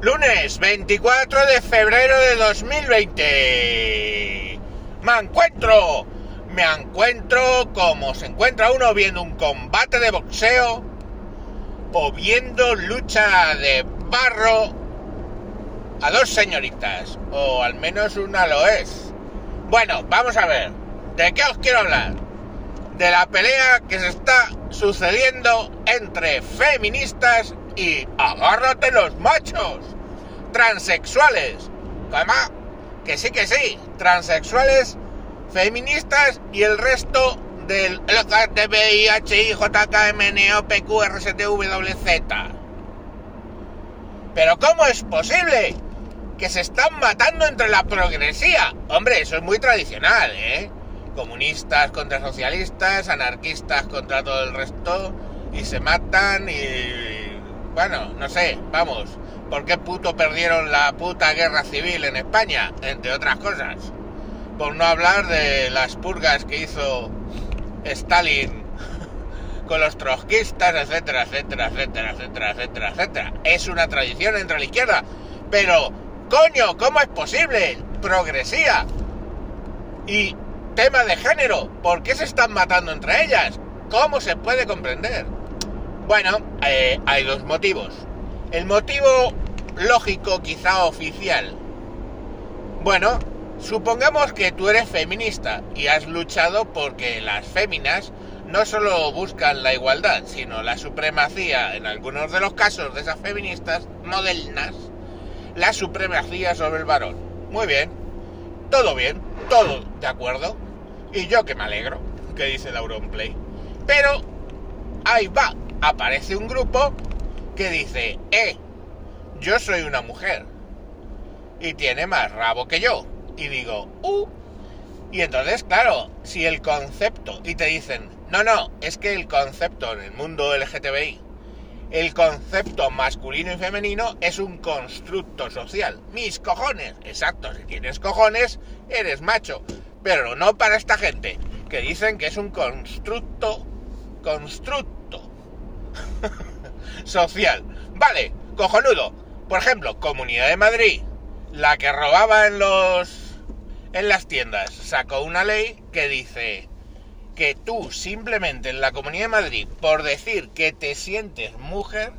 Lunes 24 de febrero de 2020. Me encuentro, me encuentro como se encuentra uno viendo un combate de boxeo o viendo lucha de barro a dos señoritas, o al menos una lo es. Bueno, vamos a ver, ¿de qué os quiero hablar? De la pelea que se está sucediendo entre feministas y agárrate los machos, transexuales, ¿cómo? Que sí, que sí, transexuales, feministas y el resto del LGTBIHIJKMNOPQRSTWZ. Pero ¿cómo es posible que se están matando entre la progresía? Hombre, eso es muy tradicional, ¿eh? Comunistas contra socialistas, anarquistas contra todo el resto, y se matan y... Bueno, no sé, vamos, ¿por qué puto perdieron la puta guerra civil en España? Entre otras cosas. Por no hablar de las purgas que hizo Stalin con los trotskistas, etcétera, etcétera, etcétera, etcétera, etcétera, etcétera. Es una tradición entre la izquierda. Pero, coño, ¿cómo es posible? Progresía. Y tema de género. ¿Por qué se están matando entre ellas? ¿Cómo se puede comprender? Bueno, eh, hay dos motivos. El motivo lógico, quizá oficial. Bueno, supongamos que tú eres feminista y has luchado porque las féminas no solo buscan la igualdad, sino la supremacía, en algunos de los casos de esas feministas modernas, la supremacía sobre el varón. Muy bien, todo bien, todo de acuerdo. Y yo que me alegro, que dice la Play. Pero ahí va, aparece un grupo que dice, eh, yo soy una mujer y tiene más rabo que yo. Y digo, uh. Y entonces, claro, si el concepto, y te dicen, no, no, es que el concepto en el mundo LGTBI, el concepto masculino y femenino es un constructo social. Mis cojones, exacto, si tienes cojones, eres macho. Pero no para esta gente, que dicen que es un constructo, constructo social. Vale, cojonudo. Por ejemplo, Comunidad de Madrid, la que robaba en los en las tiendas, sacó una ley que dice que tú simplemente en la Comunidad de Madrid, por decir que te sientes mujer,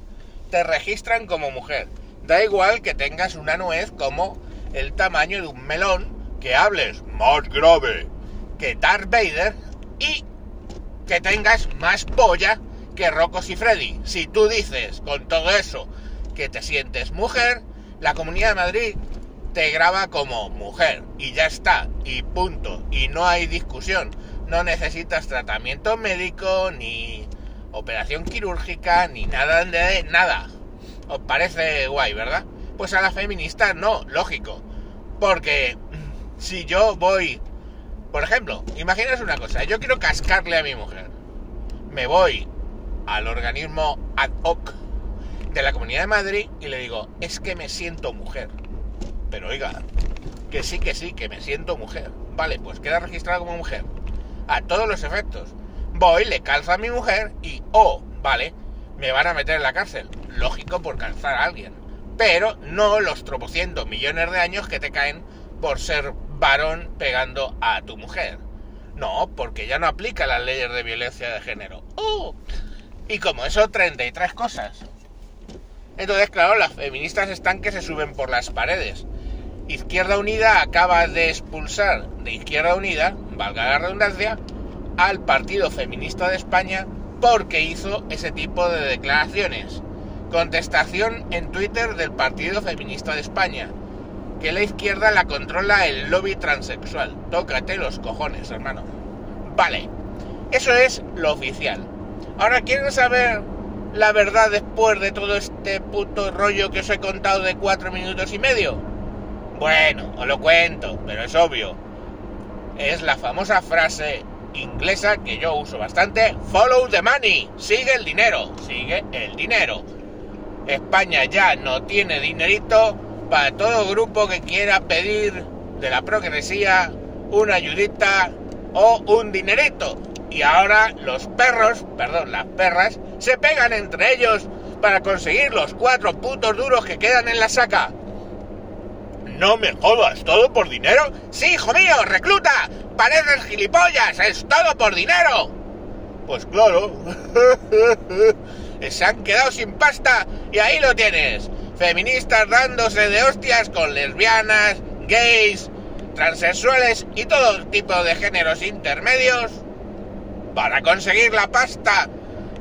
te registran como mujer. Da igual que tengas una nuez como el tamaño de un melón, que hables más grave que Darth Vader y que tengas más polla que Rocos y Freddy. Si tú dices con todo eso que te sientes mujer, la Comunidad de Madrid te graba como mujer y ya está, y punto, y no hay discusión no necesitas tratamiento médico, ni operación quirúrgica, ni nada de nada. ¿Os parece guay, verdad? Pues a la feminista no, lógico. Porque si yo voy, por ejemplo, imaginaos una cosa, yo quiero cascarle a mi mujer. Me voy al organismo ad hoc de la Comunidad de Madrid y le digo, es que me siento mujer. Pero oiga, que sí, que sí, que me siento mujer. Vale, pues queda registrado como mujer a todos los efectos. Voy, le calzo a mi mujer y, oh, vale, me van a meter en la cárcel. Lógico por calzar a alguien. Pero no los tropocientos millones de años que te caen por ser varón pegando a tu mujer. No, porque ya no aplica las leyes de violencia de género. ¡Oh! Y como eso, 33 cosas. Entonces, claro, las feministas están que se suben por las paredes. Izquierda Unida acaba de expulsar de Izquierda Unida, valga la redundancia, al Partido Feminista de España porque hizo ese tipo de declaraciones. Contestación en Twitter del Partido Feminista de España, que la izquierda la controla el lobby transexual. Tócate los cojones, hermano. Vale, eso es lo oficial. Ahora, ¿quieren saber la verdad después de todo este puto rollo que os he contado de cuatro minutos y medio? Bueno, os lo cuento, pero es obvio. Es la famosa frase inglesa que yo uso bastante, follow the money, sigue el dinero, sigue el dinero. España ya no tiene dinerito para todo grupo que quiera pedir de la progresía una ayudita o un dinerito. Y ahora los perros, perdón, las perras, se pegan entre ellos para conseguir los cuatro putos duros que quedan en la saca. No me jodas, ¿todo por dinero? Sí, hijo mío, recluta. Pareces gilipollas, es todo por dinero. Pues claro. Se han quedado sin pasta y ahí lo tienes. Feministas dándose de hostias con lesbianas, gays, transexuales y todo tipo de géneros intermedios para conseguir la pasta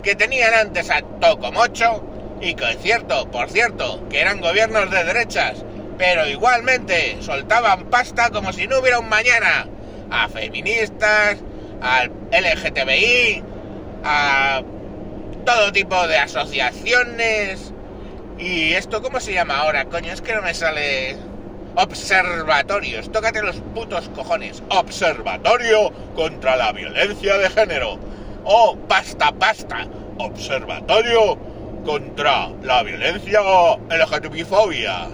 que tenían antes a Tocomocho y que cierto, por cierto, que eran gobiernos de derechas, pero igualmente soltaban pasta como si no hubiera un mañana a feministas, al LGTBI, a todo tipo de asociaciones. ¿Y esto cómo se llama ahora? Coño, es que no me sale... Observatorios, tócate los putos cojones. Observatorio contra la violencia de género. Oh, pasta, pasta. Observatorio contra la violencia LGTBI-fobia.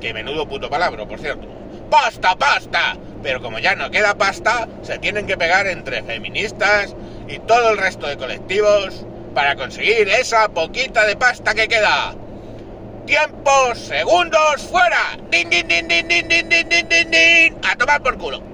Que menudo puto palabra, por cierto. ¡Pasta, pasta! Pero como ya no queda pasta, se tienen que pegar entre feministas y todo el resto de colectivos para conseguir esa poquita de pasta que queda. Tiempos, segundos, fuera. Din, din, din, din, din, din, din, din, din. A tomar por culo.